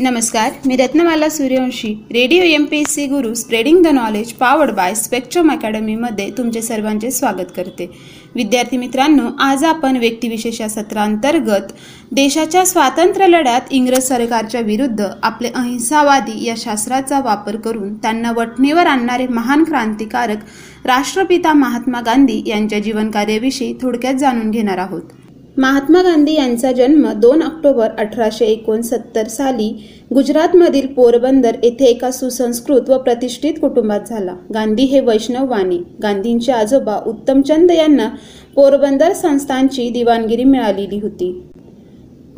नमस्कार मी Ratnamala Suryavanshi radio M P S C Guru spreading the knowledge powered by spectrum अकॅडमीमध्ये तुमचे सर्वांचे स्वागत करते. विद्यार्थी मित्रांनो आज आपण व्यक्तिविशेष या सत्रांतर्गत देशाच्या स्वातंत्र्य लढ्यात इंग्रज सरकारच्या विरुद्ध आपले अहिंसावादी या शास्त्राचा वापर करून त्यांना वटणीवर आणणारे महान क्रांतिकारक राष्ट्रपिता महात्मा गांधी यांच्या जीवनकार्याविषयी थोडक्यात जाणून घेणार आहोत. महात्मा गांधी यांचा जन्म दोन ऑक्टोबर अठराशे एकोणसत्तर साली गुजरातमधील पोरबंदर येथे एका सुसंस्कृत व प्रतिष्ठित कुटुंबात झाला. गांधी हे वैष्णव वाणी गांधींचे आजोबा उत्तमचंद यांना पोरबंदर संस्थांची दिवाणगिरी मिळालेली होती.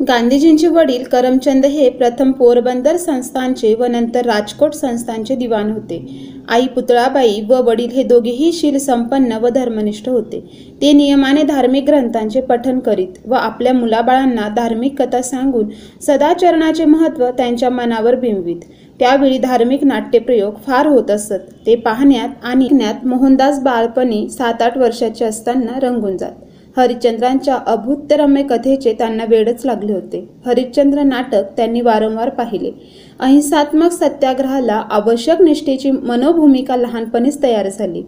गांधीजींचे वडील करमचंद हे प्रथम पोरबंदर संस्थांचे व नंतर राजकोट संस्थांचे दिवाण होते. आई पुतळाबाई व वडील हे दोघेही शील संपन्न व धर्मनिष्ठ होते. ते नियमाने धार्मिक ग्रंथांचे पठन करीत व आपल्या मुलाबाळांना धार्मिक कथा सांगून सदाचरणाचे महत्त्व त्यांच्या मनावर बिंबवित. त्यावेळी धार्मिक नाट्यप्रयोग फार होत असत. ते पाहण्यात आणि मोहनदास बाळपणी सात आठ वर्षाचे असताना रंगून जात. हरिश्चंद्रांच्या अभूतरम्य कथेचे त्यांना वेळच लागले होते. हरिश्चंद्र नाटक त्यांनी वारंवार पाहिले. अहिंसात्मक सत्याग्रहाला आवश्यक निष्ठेची मनोभूमिका लहानपणीच तयार झाली.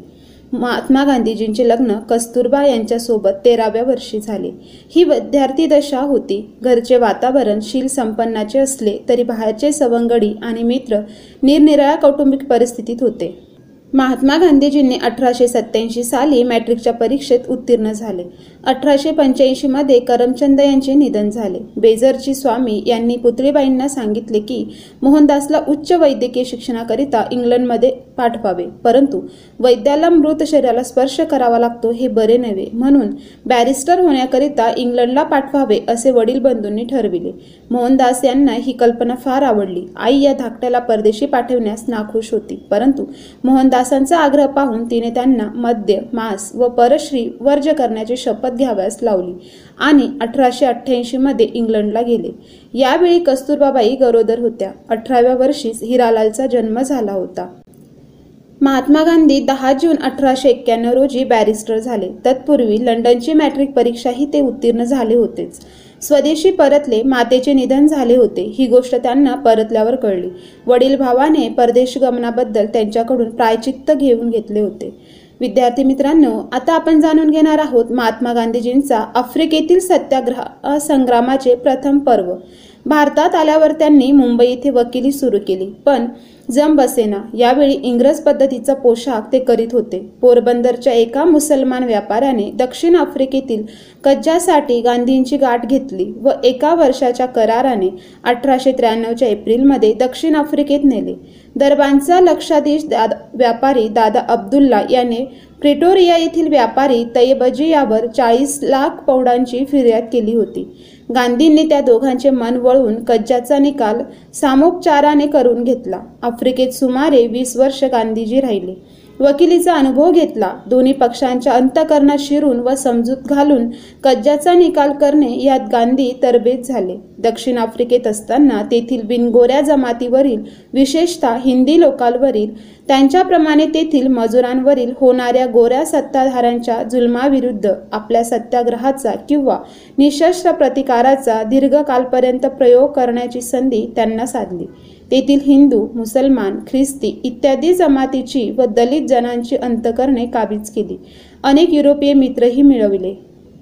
महात्मा गांधीजींचे लग्न कस्तुरबा यांच्यासोबत तेराव्या वर्षी झाले. ही विद्यार्थी दशा होती. घरचे वातावरण शील संपन्नाचे असले तरी बाहेरचे सवंगडी आणि मित्र निरनिराळ्या कौटुंबिक परिस्थितीत होते. महात्मा गांधीजींनी अठराशे सत्याऐंशी साली मॅट्रिकच्या परीक्षेत उत्तीर्ण झाले. अठराशे पंच्याऐंशीमध्ये करमचंद यांचे निधन झाले. बेजरजी स्वामी यांनी पुतळीबाईंना सांगितले की मोहनदासला उच्च वैद्यकीय शिक्षणाकरिता इंग्लंडमध्ये पाठवावे. परंतु वैद्याला मृत शरीराला स्पर्श करावा लागतो हे बरे नव्हे. म्हणून बॅरिस्टर होण्याकरिता इंग्लंडला पाठवावे असे वडील बंधूंनी ठरविले. मोहनदास यांना ही कल्पना फार आवडली. आई या धाकट्याला परदेशी पाठवण्यास नाखुश होती. परंतु मोहनदासांचा आग्रह पाहून तिने त्यांना मद्य मांस व परश्री वर्ज करण्याची शपथ शपथ घ्याव्यास लावली आणि अठराशे अठ्ठ्याऐंशीमध्ये मध्ये इंग्लंडला गेले. यावेळी कस्तुरबाबाई गरोदर होत्या. अठराव्या वर्षीच हिरालालचा जन्म झाला होता. महात्मा गांधी दहा जून अठराशे एक्क्याण्णव रोजी बॅरिस्टर झाले. तत्पूर्वी लंडनची मॅट्रिक परीक्षाही ते उत्तीर्ण झाले होतेच. स्वदेशी परतले मातेचे निधन झाले होते. ही गोष्ट त्यांना परतल्यावर कळली. वडील भावाने परदेश गमनाबद्दल त्यांच्याकडून प्रायचित्त घेऊन घेतले होते. विद्यार्थी मित्रांनो आता आपण जाणून घेणार आहोत महात्मा गांधीजींचा आफ्रिकेतील सत्याग्रह संग्रामाचे प्रथम पर्व. भारतात आल्यावर त्यांनी मुंबई येथे वकिली सुरू केली. पण जम बसेना यावेळी इंग्रज पद्धतीचा पोशाख ते करीत होते. पोरबंदरच्या एका मुसलमान व्यापाऱ्याने दक्षिण आफ्रिकेतील कज्जासाठी गांधींची गाठ घेतली व एका वर्षाच्या कराराने अठराशे त्र्याण्णवच्या एप्रिलमध्ये दक्षिण आफ्रिकेत नेले. दरबांचा लक्षाधीश व्यापारी दादा अब्दुल्ला याने प्रिटोरिया येथील व्यापारी तैबजी यावर चाळीस लाख पौडांची फिर्याद केली होती. गांधींनी त्या दोघांचे मन वळवून कज्जाचा निकाल सामोपचाराने करून घेतला. आफ्रिकेत सुमारे वीस वर्ष गांधीजी राहिले. वकिलीचा अनुभव घेतला. दोन्ही पक्षांच्या अंतकरणात शिरून व समजूत घालून कज्जाचा निकाल करणे यात गांधी तरबेज झाले. दक्षिण आफ्रिकेत असताना तेथील बिनगोऱ्या जमातीवरील विशेषतः हिंदी लोकांवरील त्यांच्याप्रमाणे तेथील मजुरांवरील होणाऱ्या गोऱ्या सत्ताधाऱ्यांच्या जुलमाविरुद्ध आपल्या सत्याग्रहाचा किंवा निशस्त्र प्रतिकाराचा दीर्घकालपर्यंत प्रयोग करण्याची संधी त्यांना साधली. तेथील हिंदू मुसलमान ख्रिस्ती इत्यादी जमातीची व दलित जनांची अंतकरणे काबीज केली. अनेक युरोपीय मित्रही मिळविले.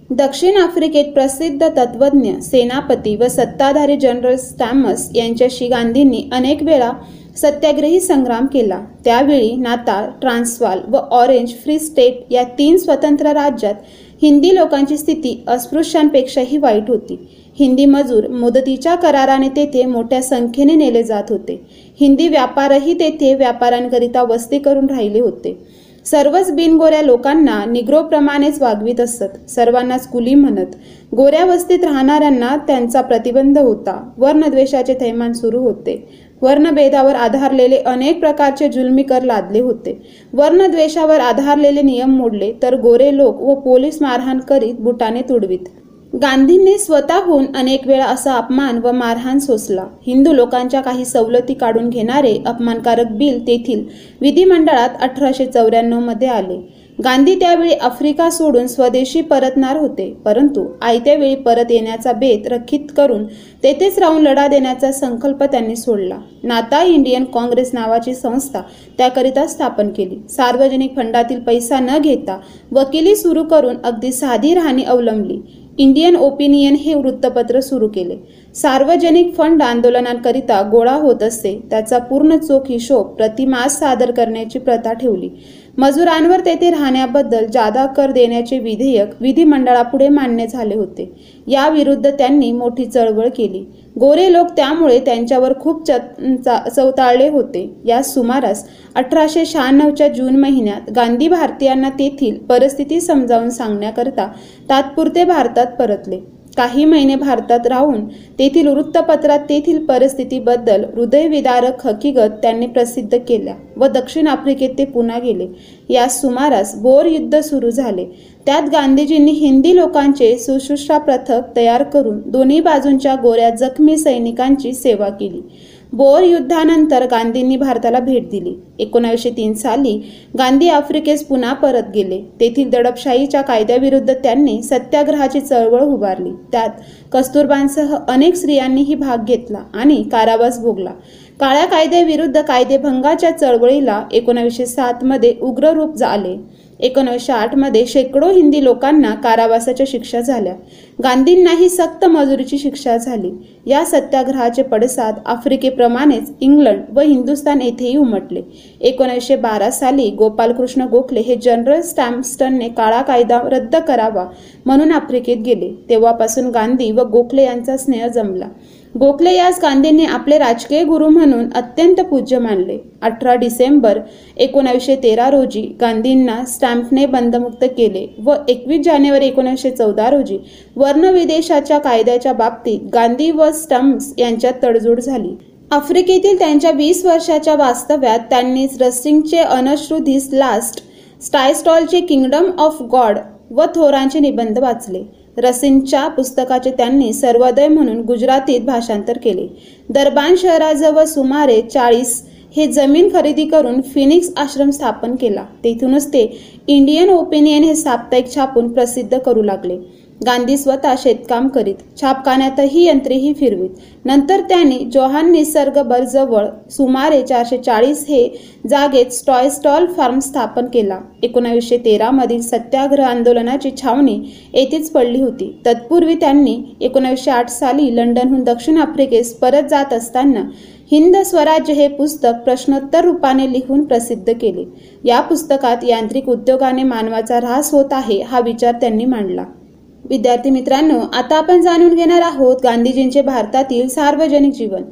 दक्षिण आफ्रिकेत प्रसिद्ध तत्वज्ञ सेनापती व सत्ताधारी जनरल स्टॅमस यांच्याशी गांधींनी अनेक वेळा सत्याग्रही संग्राम केला. त्यावेळी नाताळ ट्रान्सवाल व ऑरेंज फ्री स्टेट या तीन स्वतंत्र राज्यात हिंदी लोकांची स्थिती अस्पृश्यांपेक्षाही वाईट होती. हिंदी मजूर मुदतीच्या कराराने तेथे मोठ्या संख्येने नेले जात होते. हिंदी व्यापारही तेथे व्यापाऱ्यांकरिता वस्ती करून राहिले होते. सर्वच बिनगोऱ्या लोकांना निग्रोप्रमाणेच वागवीत असत. सर्वांनाच कुली म्हणत. गोऱ्या वस्तीत राहणाऱ्यांना त्यांचा प्रतिबंध होता. वर्णद्वेषाचे थैमान सुरू होते. वर्णभेदावर आधारलेले अनेक प्रकारचे जुलमी कर लादले होते. वर्णद्वेषावर आधारलेले नियम मोडले तर गोरे लोक व पोलीस मारहाण करीत बुटाने तुडवीत. गांधींनी स्वतःहून अनेक वेळा असा अपमान व मारहाण सोसला. हिंदू लोकांच्या काही सवलती काढून घेणारे अपमानकारक बिल तेथील विधिमंडळात अठराशे चौऱ्याण्णवमध्ये आले. गांधी त्यावेळी आफ्रिका सोडून स्वदेशी परतणार होते परंतु आयत्या वेळी परत येण्याचा बेत रखित करून तेथेच राहून लढा देण्याचा संकल्प त्यांनी सोडला. नाता इंडियन काँग्रेस नावाची संस्था त्याकरिता स्थापन केली. सार्वजनिक फंडातील पैसा न घेता वकिली सुरू करून अगदी साधी राहणी अवलंबली. इंडियन ओपिनियन हे वृत्तपत्र सुरू केले. सार्वजनिक फंड आंदोलनांकरिता गोळा होत असते त्याचा पूर्ण चोख हिशोब प्रतिमास सादर करण्याची प्रथा ठेवली. मजुरांवर तेथे राहण्याबद्दल जादा कर देण्याचे विधेयक विधिमंडळापुढे मान्य झाले होते. याविरुद्ध त्यांनी मोठी चळवळ केली. गोरे लोक त्यामुळे त्यांच्यावर खूप चवताळले होते. या सुमारास अठराशे शहाण्णवच्या जून महिन्यात गांधी भारतीयांना तेथील परिस्थिती समजावून सांगण्याकरता तात्पुरते भारतात परतले. काही महिने भारतात राहून तेथील वृत्तपत्रात तेथील परिस्थितीबद्दल हृदयविदारक हकीकत त्यांनी प्रसिद्ध केल्या व दक्षिण आफ्रिकेत ते पुन्हा गेले. या सुमारास बोर युद्ध सुरू झाले. त्यात गांधीजींनी हिंदी लोकांचे सुश्रुषा पथक तयार करून दोन्ही बाजूंच्या गोऱ्या जखमी सैनिकांची सेवा केली. बोर युद्धानंतर गांधींनी भारताला भेट दिली. एकोणावीसशे तीन साली गांधी आफ्रिकेस पुन्हा परत गेले. तेथील दडपशाहीच्या कायद्याविरुद्ध त्यांनी सत्याग्रहाची चळवळ उभारली. त्यात कस्तुरबांसह अनेक स्त्रियांनीही भाग घेतला आणि कारावास भोगला. काळ्या कायद्याविरुद्ध कायदेभंगाच्या चळवळीला एकोणावीसशे सातमध्ये उग्र रूप आले एकोणीसशे आठमध्ये शेकडो हिंदी लोकांना कारावासाच्या शिक्षा झाल्या. गांधींनाही सक्त मजुरीची शिक्षा झाली. या सत्याग्रहाचे पडसाद आफ्रिकेप्रमाणेच इंग्लंड व हिंदुस्थान येथेही उमटले. एकोणीसशे बारा साली गोपालकृष्ण गोखले हे जनरल स्टॅम्पस्टनने काळा कायदा रद्द करावा म्हणून आफ्रिकेत गेले. तेव्हापासून गांधी व गोखले यांचा स्नेह जमला. गोखले यास गांधींनी आपले राजकीय गुरु म्हणून अत्यंत पूज्य मानले. अठरा डिसेंबर एकोणावीसशे तेरा रोजी गांधींना स्टॅम्पने बंदमुक्त केले व एकवीस जानेवारी एकोणीसशे चौदा रोजी वर्णविदेशाच्या कायद्याच्या बाबतीत गांधी व स्टम्प्स यांच्यात तडजोड झाली. आफ्रिकेतील त्यांच्या वीस वर्षाच्या वास्तव्यात त्यांनी रस्टिंगचे अनश्रू धिस लास्ट स्टायस्टॉलचे किंगडम ऑफ गॉड व थोरांचे निबंध वाचले. रसिनच्या पुस्तकाचे त्यांनी सर्वोदय म्हणून गुजरातीत भाषांतर केले. दरबान शहराजवळ सुमारे चाळीस हे जमीन खरेदी करून फिनिक्स आश्रम स्थापन केला. तेथूनच ते इंडियन ओपिनियन हे साप्ताहिक छापून प्रसिद्ध करू लागले. गांधी स्वतः शेतकाम करीत छापखान्यातही यंत्रेही फिरवीत. नंतर त्यांनी जोहान निसर्ग बरजवळ सुमारे चारशे चाळीस हे जागेत स्टॉय स्टॉल फार्म स्थापन केला. एकोणावीसशे तेरामधील सत्याग्रह आंदोलनाची छावणी येथेच पडली होती. तत्पूर्वी त्यांनी एकोणावीसशे आठ साली लंडनहून दक्षिण आफ्रिकेस परत जात असताना हिंद स्वराज्य हे पुस्तक प्रश्नोत्तर रूपाने लिहून प्रसिद्ध केले. या पुस्तकात यांत्रिक उद्योगाने मानवाचा ऱ्हास होत आहे हा विचार त्यांनी मांडला. विद्यार्थी मित्रांनो आता आपण जाणून घेणार आहोत गांधीजींचे भारतातील सार्वजनिक जीवन.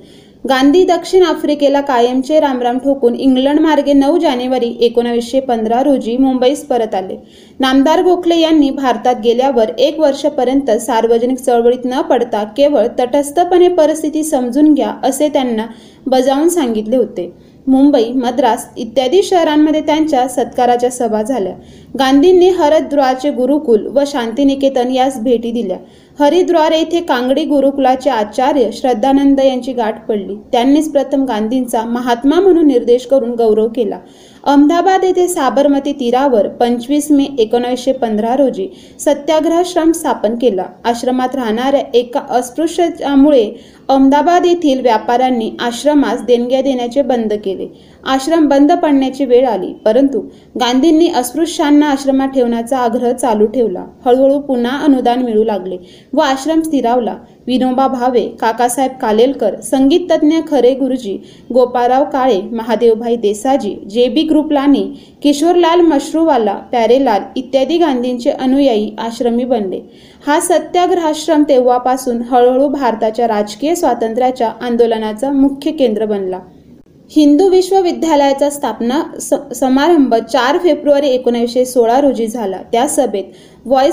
गांधी दक्षिण आफ्रिकेला कायमचे रामराम ठोकून इंग्लंड मार्गे नऊ जानेवारी एकोणावीसशे पंधरा रोजी मुंबईस परत आले. नामदार गोखले यांनी भारतात गेल्यावर एक वर्षपर्यंत सार्वजनिक चळवळीत न पडता केवळ तटस्थपणे परिस्थिती समजून घ्या असे त्यांना बजावून सांगितले होते. मुंबई मद्रास इत्यादी शहरांमध्ये त्यांच्या सत्काराच्या सभा झाल्या. गांधींनी हरिद्वारचे गुरुकुल व शांतिनिकेतन यास भेटी दिल्या. हरिद्वार येथे कांगडी गुरुकुलाचे आचार्य श्रद्धानंद यांची गाठ पडली. त्यांनीच प्रथम गांधींचा महात्मा म्हणून निर्देश करून गौरव केला. अहमदाबाद येथे साबरमती तीरावर पंचवीस मे एकोणीसशे पंधरा रोजी सत्याग्रहाश्रम स्थापन केला. आश्रमात राहणाऱ्या एका अस्पृश्यामुळे अहमदाबाद येथील व्यापाऱ्यांनी आश्रमास देणग्या देण्याचे बंद केले. आश्रम बंद पडण्याची वेळ आली. परंतु गांधींनी अस्पृश्यांना आश्रमात ठेवण्याचा आग्रह चालू ठेवला. हळूहळू पुन्हा अनुदान मिळू लागले व आश्रम स्थिरावला. विनोबा भावे काकासाहेब कालेलकर संगीत तज्ज्ञ खरे गुरुजी गोपाराव काळे महादेवभाई देसाजी जे बी ग्रुपलानी किशोरलाल मशरूवाला प्यारेलाल इत्यादी गांधींचे अनुयायी आश्रमी बनले. हा सत्याग्रहाश्रम तेव्हापासून हळूहळू भारताच्या राजकीय स्वातंत्र्याच्या आंदोलनाचा मुख्य केंद्र बनला. हिंदू विश्वविद्यालयाचा स्थापना समारंभ चार फेब्रुवारी एकोणीसशे सोळा रोजी झाला. त्या सभेत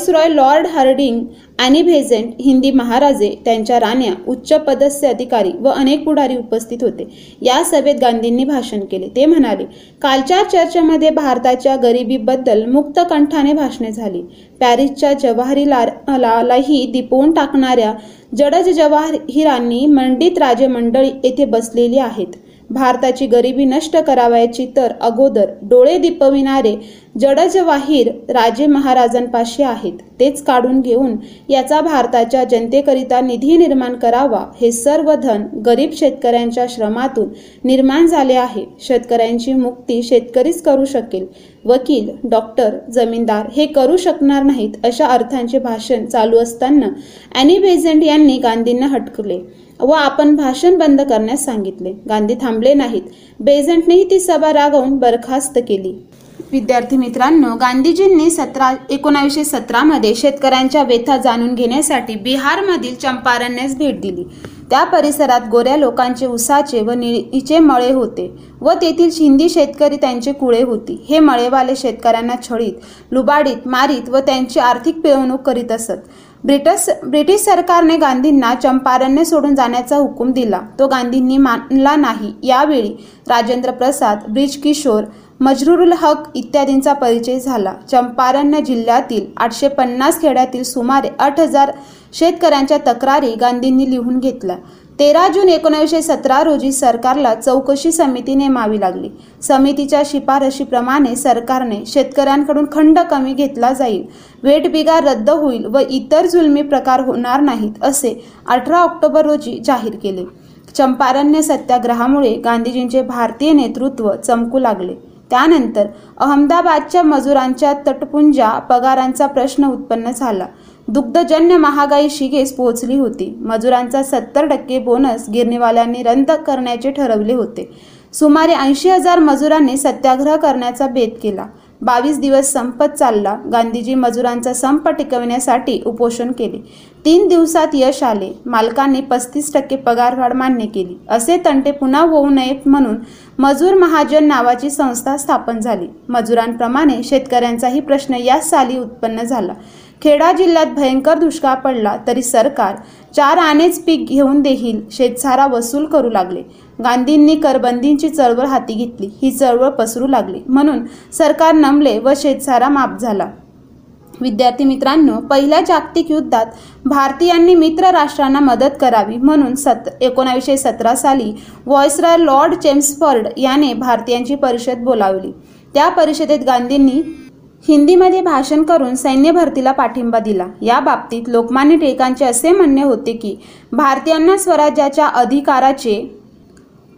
रॉय लॉर्ड हार्डिंग आणि भेझेंट हिंदी महाराजे त्यांच्या राण्या उच्च पदस्य अधिकारी व अनेक पुढारी उपस्थित होते. या सभेत गांधींनी भाषण केले. ते म्हणाले कालच्या चर्चेमध्ये भारताच्या गरिबीबद्दल मुक्त कंठाने भाषणे झाली. पॅरिसच्या जवाहरीलालाही दिपवून टाकणाऱ्या जडज जवाहिरांनी मंडित राजमंडळी येथे बसलेली आहेत. भारताची गरिबी नष्ट करावयाची तर अगोदर डोळे दिपविणारे जडजवाहीर राजे महाराजांपाशी आहेत. तेच काढून घेऊन याचा भारताच्या जनतेकरिता निधी निर्माण करावा हे सर्व धन गरीब शेतकऱ्यांच्या श्रमातून निर्माण झाले आहे. शेतकऱ्यांची मुक्ती शेतकरीच करू शकेल. वकील डॉक्टर जमीनदार हे करू शकणार नाहीत अशा अर्थांचे भाषण चालू असताना अॅनी बेझंट यांनी गांधींना हटकले. व आपण भाषण बंद करण्यास सांगितले. गांधी थांबले नाहीत. बेझंटनेही ती सभा रागवून बरखास्त केली. विद्यार्थी मित्रांनो गांधीजींनी सतरा एकोणावीसशे सतरामध्ये शेतकऱ्यांच्या व्यथा जाणून घेण्यासाठी बिहारमधील चंपारण्यास भेट दिली. त्या परिसरात गोऱ्या लोकांचे उसाचे व निळीचे मळे होते व तेथील हिंदी शेतकरी त्यांचे कुळे होती. हे मळेवाले शेतकऱ्यांना छळीत लुबाडीत मारीत व त्यांची आर्थिक पिळवणूक करीत असत. ब्रिटस ब्रिटिश सरकारने गांधींना चंपारण्य सोडून जाण्याचा हुकूम दिला. तो गांधींनी मानला नाही. यावेळी राजेंद्र प्रसाद ब्रिज किशोर मजरुरुल हक इत्यादींचा परिचय झाला. चंपारण्य जिल्ह्यातील आठशे पन्नास खेड्यातील सुमारे आठ हजार शेतकऱ्यांच्या तक्रारी गांधींनी लिहून घेतल्या. तेरा जून एकोणीसशे सतरा रोजी सरकारला चौकशी समिती नेमावी लागली. समितीच्या शिफारशीप्रमाणे सरकारने शेतकऱ्यांकडून खंड कमी घेतला जाईल. वेटबिगार रद्द होईल व इतर जुलमी प्रकार होणार नाहीत असे अठरा ऑक्टोबर रोजी जाहीर केले. चंपारण्य सत्याग्रहामुळे गांधीजींचे भारतीय नेतृत्व चमकू लागले. त्यानंतर अहमदाबादच्या मजुरांच्या तटपुंजा पगारांचा प्रश्न उत्पन्न झाला. दुग्धजन्य महागाई शिगेस पोहोचली होती. मजुरांचा सत्तर टक्के बोनस गिरणीवाल्यांनी रद्द करण्याचे ठरवले होते. सुमारे ऐंशी हजार मजुरांनी सत्याग्रह करण्याचा बेत केला. बावीस दिवस संपत चालला. गांधीजी मजुरांचा संप टिकवण्यासाठी उपोषण केले. तीन दिवसात यश आले. मालकांनी पस्तीस टक्के पगारवाढ मान्य केली. असे तंटे पुन्हा होऊ नयेत म्हणून मजूर महाजन नावाची संस्था स्थापन झाली. मजुरांप्रमाणे शेतकऱ्यांचाही प्रश्न याच साली उत्पन्न झाला. खेडा जिल्ह्यात भयंकर दुष्काळ पडला तरी सरकार चार आनेच पीक घेऊन देखील शेतसारा वसूल करू लागले. गांधींनी करबंदींची चळवळ हाती घेतली ही चळवळ पसरू लागली. म्हणून सरकार नमले व शेतसारा माफ झाला. विद्यार्थी मित्रांनो पहिल्या जागतिक युद्धात भारतीयांनी मित्र राष्ट्रांना मदत करावी म्हणून सत एकोणावीसशे सतरा साली व्हॉइसरॉय लॉर्ड चेम्सफर्ड याने भारतीयांची परिषद बोलावली. त्या परिषदेत गांधींनी हिंदीमध्ये भाषण करून सैन्य भरतीला पाठिंबा दिला. या बाबतीत लोकमान्य टिळकांचे असे म्हणणे होते की भारतीयांना स्वराज्याच्या अधिकाराचे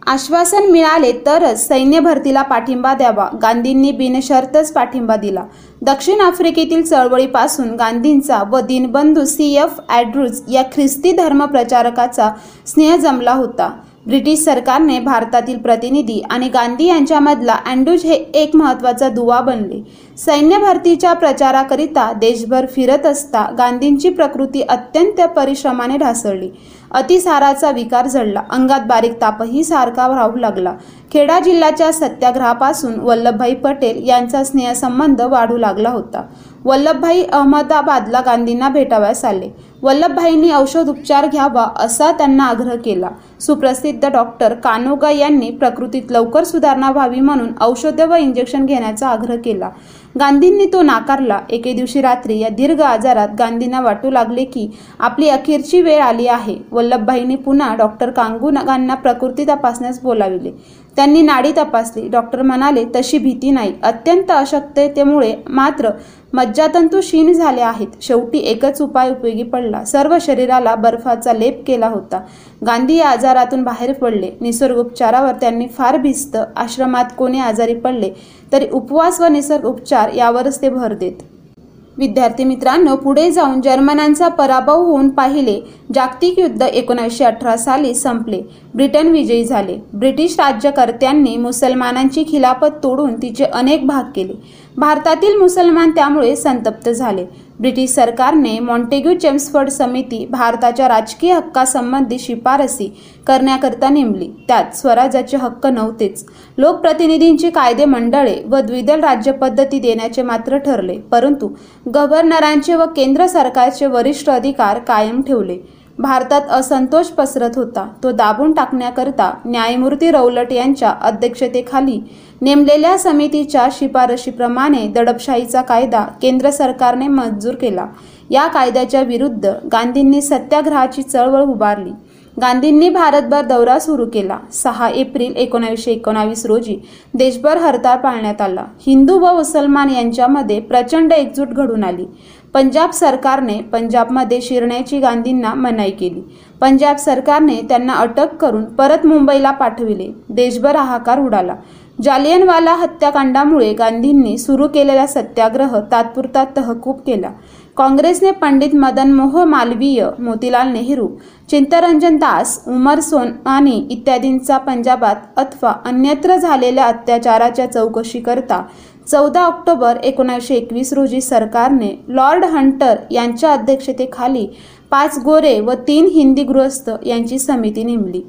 आश्वासन मिळाले तरच सैन्य भरतीला पाठिंबा द्यावा. गांधींनी बिनशर्तच पाठिंबा दिला. दक्षिण आफ्रिकेतील चळवळीपासून गांधींचा व दिनबंधू सी. एफ. ॲड्रूज या ख्रिस्ती धर्म प्रचारकाचा स्नेह जमला होता. ब्रिटिश सरकारने भारतातील प्रतिनिधी आणि गांधी यांच्यामधला अँडूज हे एक महत्त्वाचा दुवा बनले. सैन्य भरतीच्या प्रचाराकरिता देशभर फिरत असता गांधींची प्रकृती अत्यंत परिश्रमाने ढासळली. अतिसाराचा विकार जडला अंगात बारीक तापही सारखा राहू लागला. खेडा जिल्ह्याच्या सत्याग्रहापासून वल्लभभाई पटेल यांचा स्नेहसंबंध वाढू लागला होता. वल्लभभाई अहमदाबादला गांधींना भेटाव्यास आले. वल्लभभाईंनी औषध उपचार घ्यावा असा त्यांना आग्रह केला. सुप्रसिद्ध डॉक्टर कानोगा यांनी प्रकृतीत लवकर सुधारणा व्हावी म्हणून औषध व इंजेक्शन घेण्याचा आग्रह केला. गांधींनी तो नाकारला. एके दिवशी रात्री या दीर्घ आजारात गांधींना वाटू लागले की आपली अखेरची वेळ आली आहे. वल्लभभाईंनी पुन्हा डॉक्टर कांगू नागांना प्रकृती तपासण्यास बोलाविले. त्यांनी नाडी तपासली. डॉक्टर म्हणाले तशी भीती नाही. अत्यंत अशक्ततेमुळे मात्र मज्जातंतू क्षीण झाले आहेत. शेवटी एकच उपाय उपयोगी पडला. सर्व शरीराला बर्फाचा लेप केला होता. गांधी या आजारातून बाहेर पडले. निसर्गोपचारावर त्यांनी फार भिस्त आश्रमात कोणी आजारी पडले तरी उपवास व निसर्ग उपचार यावरच ते भर देत. विद्यार्थी मित्रांनो पुढे जाऊन जर्मनांचा पराभव होऊन पाहिले. जागतिक युद्ध एकोणीसशे अठरा साली संपले. ब्रिटन विजयी झाले. ब्रिटिश राज्यकर्त्यांनी मुसलमानांची खिलाफत तोडून तिचे अनेक भाग केले. भारतातील मुसलमान त्यामुळे संतप्त झाले. ब्रिटिश सरकारने मॉन्टेग्यू चेम्सफर्ड समिती भारताच्या राजकीय हक्कासंबंधी शिफारसी करण्याकरता नेमली. त्यात स्वराज्याचे हक्क नव्हतेच. लोकप्रतिनिधींची कायदे मंडळे व द्विदल राज्यपद्धती देण्याचे मात्र ठरले परंतु गव्हर्नरांचे व केंद्र सरकारचे वरिष्ठ अधिकार कायम ठेवले. भारतात असंतोष पसरत होता. तो दाबून टाकण्याकरता न्यायमूर्ती रौलट यांच्या अध्यक्षतेखाली नेमलेल्या समितीच्या शिफारशीप्रमाणे दडपशाहीचा कायदा केंद्र सरकारने मंजूर केला. या कायद्याच्या विरुद्ध गांधींनी सत्याग्रहाची चळवळ उभारली. गांधींनी भारतभर दौरा सुरू केला. सहा एप्रिल एकोणावीसशे एकोणावीस रोजी देशभर हरताळ पाळण्यात आला. हिंदू व मुसलमान यांच्यामध्ये प्रचंड एकजूट घडून आली. पंजाब सरकारने पंजाबमध्ये शिरण्याची गांधींना मनाई केली. पंजाब सरकारने त्यांना अटक करून परत मुंबईला पाठविले. देशभर हाहाकार उडाला. जालियनवाला हत्याकांडामुळे गांधींनी सुरू केलेला सत्याग्रह तात्पुरता तहकूब केला. काँग्रेसने पंडित मदन मोह मालवीय मोतीलाल नेहरू चिंतरंजन दास उमर सोनानी इत्यादींचा पंजाबात अथवा अन्यत्र झालेल्या अत्याचाराच्या चौकशीकरता चौदा ऑक्टोबर एकोणीसशे एकवीस रोजी सरकारने लॉर्ड हंटर यांच्या अध्यक्षतेखाली पाच गोरे व तीन हिंदी गृहस्थ यांची समिती नेमली.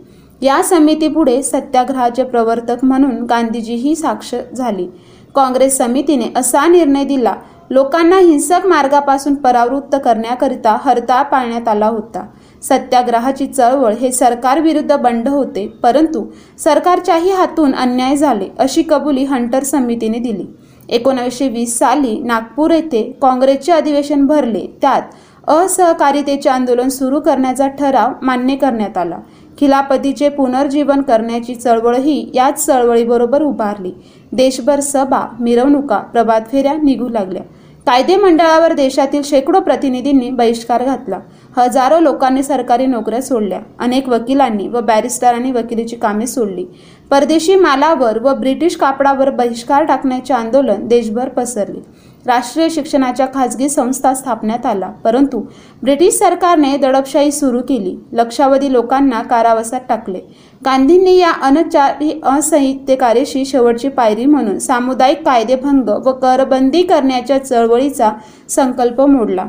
या समितीपुढे सत्याग्रहाचे प्रवर्तक म्हणून गांधीजीही साक्ष झाली. काँग्रेस समितीने असा निर्णय दिला लोकांना हिंसक मार्गापासून परावृत्त करण्याकरिता हरताळ पाळण्यात आला होता. सत्याग्रहाची चळवळ हे सरकारविरुद्ध बंड होते परंतु सरकारच्याही हातून अन्याय झाले अशी कबुली हंटर समितीने दिली. एकोणावीसशे वीस साली नागपूर येथे काँग्रेसचे अधिवेशन भरले. त्यात असहकारितेचे आंदोलन सुरू करण्याचा ठराव मान्य करण्यात आला. खिलापतीचे पुनर्जीवन करण्याची चळवळही याच चळवळीबरोबर उभारली. देशभर सभा मिरवणुका प्रभात फेऱ्या निघू लागल्या. कायदे मंडळावर देशातील शेकडो प्रतिनिधींनी बहिष्कार घातला. हजारो लोकांनी सरकारी नोकऱ्या सोडल्या. अनेक वकिलांनी व बॅरिस्टरांनी वकिलीची कामे सोडली. परदेशी मालावर व ब्रिटिश कापडावर बहिष्कार टाकण्याचे आंदोलन देशभर पसरले. राष्ट्रीय शिक्षणाच्या खाजगी संस्था स्थापण्यात आला. परंतु ब्रिटिश सरकारने दडपशाही सुरू केली. लक्षावधी लोकांना कारावासात टाकले. गांधींनी या अनचारी असंहितेकारेशी शेवटची पायरी म्हणून सामुदायिक कायदेभंग व करबंदी करण्याच्या चळवळीचा संकल्प मोडला.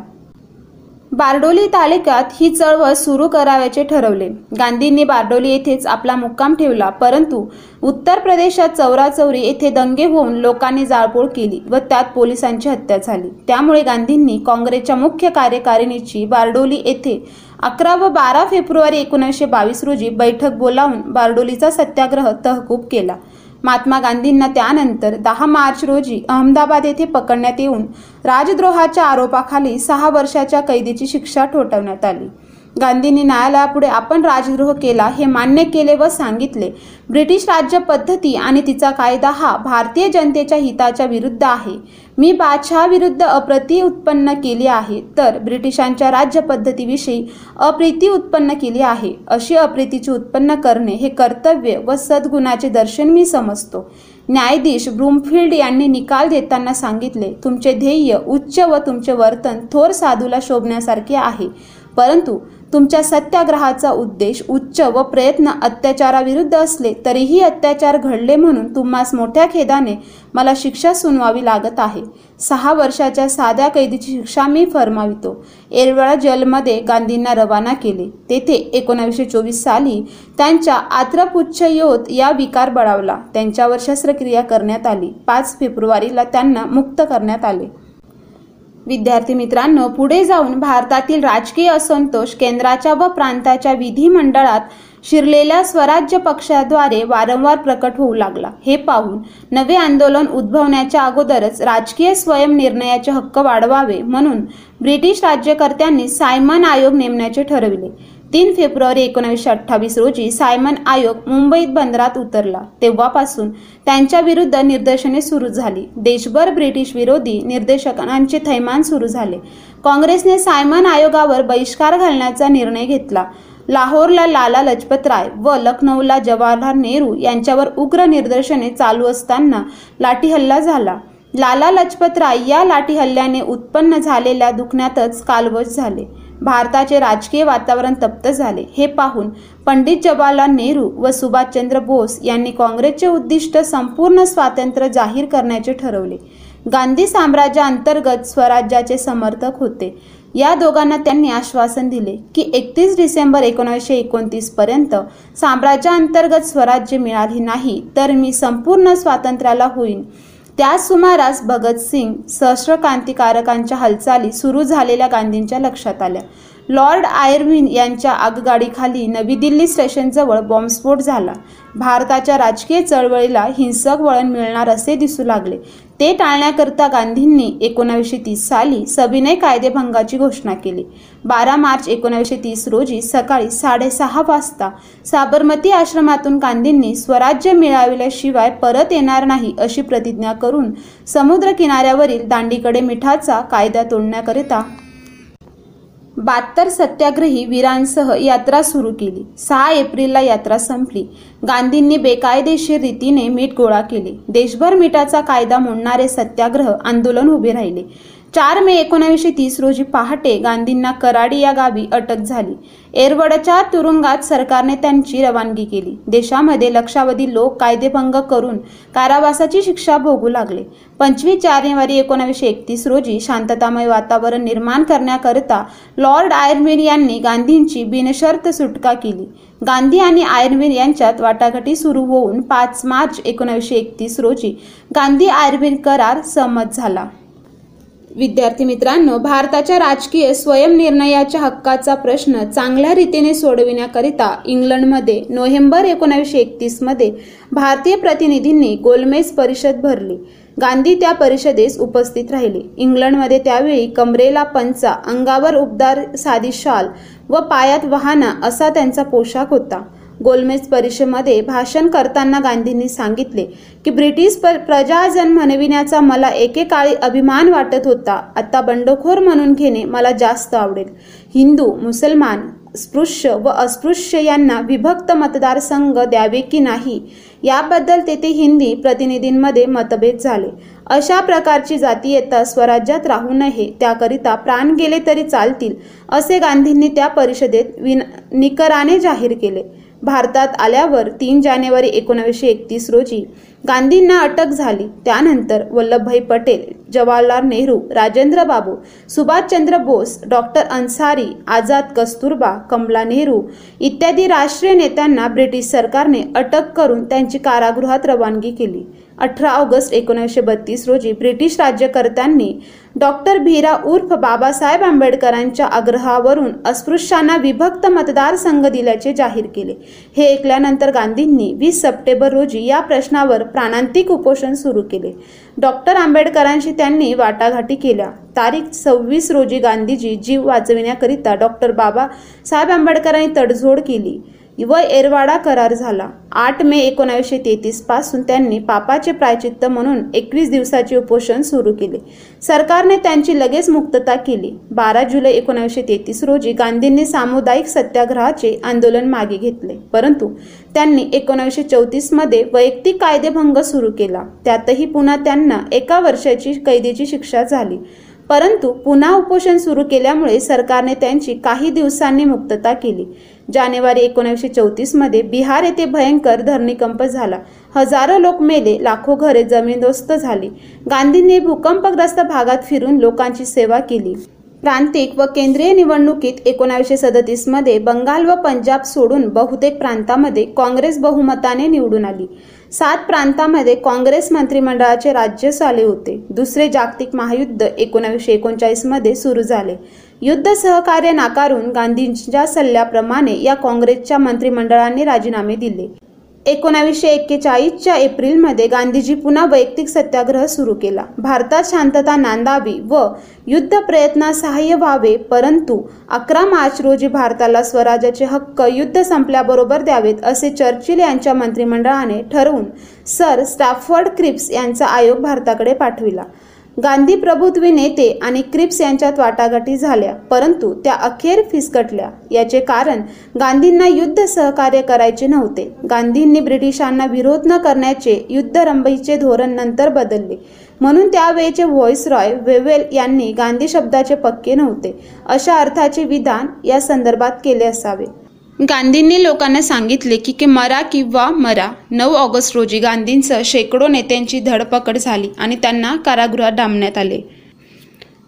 बारडोली तालुक्यात ही चळवळ सुरू करावयाचे ठरवले. गांधींनी बारडोली येथेच आपला मुक्काम ठेवला परंतु उत्तर प्रदेशात चौराचौरी येथे दंगे होऊन लोकांनी जाळपोळ केली व त्यात पोलिसांची हत्या झाली. त्यामुळे गांधींनी काँग्रेसच्या मुख्य कार्यकारिणीची बारडोली येथे अकरा व बारा फेब्रुवारी एकोणीसशे बावीस रोजी बैठक बोलावून बारडोलीचा सत्याग्रह तहकूब केला. महात्मा गांधींना त्यानंतर दहा मार्च रोजी अहमदाबाद येथे पकडण्यात येऊन राजद्रोहाच्या आरोपाखाली सहा वर्षाच्या कैदीची शिक्षा ठोठवण्यात आली. गांधींनी न्यायालयापुढे आपण राजद्रोह केला हे मान्य केले व सांगितले. ब्रिटिश राज्य पद्धती आणि तिचा कायदा हा भारतीय जनतेच्या हिताच्या विरुद्ध आहे. मी बादशहाविरुद्ध अप्रती उत्पन्न केली आहे तर ब्रिटिशांच्या राज्य पद्धतीविषयी अप्रीती उत्पन्न केली आहे. अशी अप्रीतीची उत्पन्न करणे हे कर्तव्य व सद्गुणाचे दर्शन मी समजतो. न्यायाधीश ब्रूमफिल्ड यांनी निकाल देताना सांगितले तुमचे ध्येय उच्च व तुमचे वर्तन थोर साधूला शोभण्यासारखे आहे. परंतु तुमच्या सत्याग्रहाचा उद्देश उच्च व प्रयत्न अत्याचाराविरुद्ध असले तरीही अत्याचार घडले म्हणून तुम्हास मोठ्या खेदाने मला शिक्षा सुनवावी लागत आहे. सहा वर्षाच्या साध्या कैदीची शिक्षा मी फरमावितो. एरवळा जेलमध्ये गांधींना रवाना केले. तेथे एकोणावीसशे चोवीस साली त्यांच्या आत्रपुच्छ योत या विकार बळावला. त्यांच्यावर शस्त्रक्रिया करण्यात आली. पाच फेब्रुवारीला त्यांना मुक्त करण्यात आले. विद्यार्थी मित्रांनो पुढे जाऊन भारतातील राजकीय असंतोष केंद्राच्या व प्रांताच्या विधिमंडळात शिरलेल्या स्वराज्य पक्षाद्वारे वारंवार प्रकट होऊ लागला. हे पाहून नवे आंदोलन उद्भवण्याच्या अगोदरच राजकीय स्वयंनिर्णयाचे हक्क वाढवावे म्हणून ब्रिटिश राज्यकर्त्यांनी सायमन आयोग नेमण्याचे ठरविले. तीन फेब्रुवारी एकोणीसशे अठ्ठावीस रोजी सायमन आयोग मुंबईत बंदरात उतरला. तेव्हापासून त्यांच्या विरुद्ध निदर्शने सुरू झाली. देशभर ब्रिटिश विरोधी निर्देशकांचे थैमान सुरू झाले. काँग्रेसने सायमन आयोगावर बहिष्कार घालण्याचा निर्णय घेतला. लाहोरला लाला लजपत राय व लखनौला जवाहरलाल नेहरू यांच्यावर उग्र निदर्शने चालू असताना लाठी हल्ला झाला. लाला लजपत राय या लाठी हल्ल्याने उत्पन्न झालेल्या दुखण्यातच कालवश झाले. भारताचे राजकीय वातावरण तप्त झाले. हे पाहून पंडित जवाहरलाल नेहरू व सुभाषचंद्र बोस यांनी काँग्रेसचे उद्दिष्ट संपूर्ण स्वातंत्र्य जाहीर करण्याचे ठरवले. गांधी साम्राज्याअंतर्गत स्वराज्याचे समर्थक होते. या दोघांना त्यांनी आश्वासन दिले की एकतीस डिसेंबर एकोणीसशे एकोणतीस पर्यंत साम्राज्याअंतर्गत स्वराज्य मिळाले नाही तर मी संपूर्ण स्वातंत्र्याला होईन. त्याच सुमारास भगतसिंग सहस्र क्रांतिकारकांच्या हालचाली सुरू झालेल्या गांधींच्या लक्षात आल्या. लॉर्ड आयर्विन यांच्या आगगाडीखाली नवी दिल्ली स्टेशनजवळ बॉम्बस्फोट झाला. भारताच्या राजकीय चळवळीला हिंसक वळण मिळणार असे दिसू लागले. ते टाळण्याकरता गांधींनी एकोणावीसशे तीस साली सविनय कायदेभंगाची घोषणा केली. बारा मार्च एकोणावीसशे तीस रोजी सकाळी साडेसहा वाजता साबरमती आश्रमातून गांधींनी स्वराज्य मिळविल्याशिवाय परत येणार नाही अशी प्रतिज्ञा करून समुद्र किनाऱ्यावरील दांडीकडे मिठाचा कायदा तोडण्याकरिता बहात्तर सत्याग्रही वीरांसह यात्रा सुरू केली. सहा एप्रिलला यात्रा संपली. गांधींनी बेकायदेशीर रीतीने मीठ गोळा केले. देशभर मिठाचा कायदा मोडणारे सत्याग्रह आंदोलन उभे राहिले. चार मे एकोणावीसशे तीस रोजी पहाटे गांधींना कराडी या गावी अटक झाली. एरवडच्या तुरुंगात सरकारने त्यांची रवानगी केली. देशामध्ये लक्षावधी लोक कायदेभंग करून कारावासाची शिक्षा भोगू लागले. पंचवीस जानेवारी एकोणावीसशे एकतीस रोजी शांततामय वातावरण निर्माण करण्याकरिता लॉर्ड आयर्विन यांनी गांधींची बिनशर्त सुटका केली. गांधी आणि आयर्विन यांच्यात वाटाघाटी सुरू होऊन पाच मार्च एकोणावीसशे एकतीस रोजी गांधी आयर्विन करार सहमत झाला. विद्यार्थी मित्रांनो भारताच्या राजकीय स्वयंनिर्णयाच्या हक्काचा प्रश्न चांगल्या रीतीने सोडविण्याकरिता इंग्लंडमध्ये नोव्हेंबर एकोणावीसशे एकतीसमध्ये भारतीय प्रतिनिधींनी गोलमेज परिषद भरली. गांधी त्या परिषदेस उपस्थित राहिले. इंग्लंडमध्ये त्यावेळी कमरेला पंचा अंगावर उबदार साधी शाल व पायात वाहना असा त्यांचा पोशाख होता. गोलमेज परिषदेमध्ये भाषण करताना गांधींनी सांगितले की ब्रिटिश प्रजाजन म्हणविण्याचा मला एकेकाळी अभिमान वाटत होता. आता बंडखोर म्हणून घेणे मला जास्त आवडेल. हिंदू मुसलमान स्पृश्य व अस्पृश्य यांना विभक्त मतदारसंघ द्यावे की नाही? याबद्दल तेथे हिंदी प्रतिनिधींमध्ये मतभेद झाले. अशा प्रकारची जातीयता स्वराज्यात राहू नये त्याकरिता प्राण गेले तरी चालतील असे गांधींनी त्या परिषदेत विन निकराने जाहीर केले. भारतात आल्यावर तीन जानेवारी एकोणावीसशे एकतीस रोजी गांधींना अटक झाली. त्यानंतर वल्लभभाई पटेल जवाहरलाल नेहरू राजेंद्र बाबू सुभाषचंद्र बोस डॉक्टर अन्सारी आझाद कस्तुरबा कमला नेहरू इत्यादी राष्ट्रीय नेत्यांना ब्रिटिश सरकारने अटक करून त्यांची कारागृहात रवानगी केली. अठरा ऑगस्ट एकोणीसशे बत्तीस रोजी ब्रिटिश राज्यकर्त्यांनी डॉक्टर भीरा उर्फ बाबासाहेब आंबेडकरांच्या आग्रहावरून अस्पृश्यांना विभक्त मतदारसंघ दिल्याचे जाहीर केले. हे ऐकल्यानंतर गांधींनी वीस सप्टेंबर रोजी या प्रश्नावर प्राणांतिक उपोषण सुरू केले. डॉक्टर आंबेडकरांशी त्यांनी वाटाघाटी केल्या. तारीख सव्वीस रोजी गांधीजी जीव वाचविण्याकरिता डॉक्टर बाबासाहेब आंबेडकरांनी तडजोड केली. व एरवाडा करार झाला. आठ मे एकोणावीसशे तेहतीसपासून त्यांनी पापाचे प्रायचित्त म्हणून एकवीस दिवसाचे उपोषण सुरू केले. सरकारने त्यांची लगेच मुक्तता केली. बारा जुलै एकोणावीसशे तेहतीस रोजी गांधींनी सामुदायिक सत्याग्रहाचे आंदोलन मागे घेतले. परंतु त्यांनी एकोणावीसशे चौतीसमध्ये वैयक्तिक कायदेभंग सुरू केला. त्यातही पुन्हा त्यांना एका वर्षाची कैदीची शिक्षा झाली. परंतु पुन्हा उपोषण सुरू केल्यामुळे सरकारने त्यांची काही दिवसांनी मुक्तता केली. जानेवारी एकोणीसशे चौतीसमध्ये बिहार येथे भयंकर धरणीकंप झाला. हजारो लोक मेले लाखो घरे जमीनदोस्त झाली. गांधींनी भूकंपग्रस्त भागात फिरून लोकांची सेवा केली. प्रांतिक व केंद्रीय निवडणुकीत एकोणावीसशे सदतीसमध्ये बंगाल व पंजाब सोडून बहुतेक प्रांतामध्ये काँग्रेस बहुमताने निवडून आली. सात प्रांतामध्ये काँग्रेस मंत्रिमंडळाचे राज्य आले होते. दुसरे जागतिक महायुद्ध एकोणावीसशे एकोणचाळीसमध्ये सुरू झाले. युद्ध सहकार्य नाकारून गांधींच्या सल्ल्याप्रमाणे या काँग्रेसच्या मंत्रिमंडळाने राजीनामे दिले. एकोणावीसशे एक्केचाळीसच्या एप्रिलमध्ये गांधीजी पुन्हा वैयक्तिक सत्याग्रह सुरू केला. भारतात शांतता नांदावी व युद्ध प्रयत्नात सहाय्य व्हावे परंतु अकरा मार्च रोजी भारताला स्वराज्याचे हक्क युद्ध संपल्याबरोबर द्यावेत असे चर्चिल यांच्या मंत्रिमंडळाने ठरवून सर स्टॅफर्ड क्रिप्स यांचा आयोग भारताकडे पाठविला. गांधी प्रभुत्वी नेते आणि क्रिप्स यांच्यात वाटाघाटी झाल्या. परंतु त्या अखेर फिसकटल्या. याचे कारण गांधींना युद्ध सहकार्य करायचे नव्हते. गांधींनी ब्रिटिशांना विरोध न करण्याचे युद्धरंभीचे धोरण नंतर बदलले. म्हणून त्यावेळेचे रॉय वेवेल यांनी गांधी शब्दाचे पक्के नव्हते. अशा अर्थाचे विधान या संदर्भात केले असावे. गांधींनी लोकांना सांगितले की की मरा किंवा मरा नऊ ऑगस्ट रोजी गांधींसह शेकडो नेत्यांची धडपकड झाली आणि त्यांना कारागृहात डांबण्यात आले.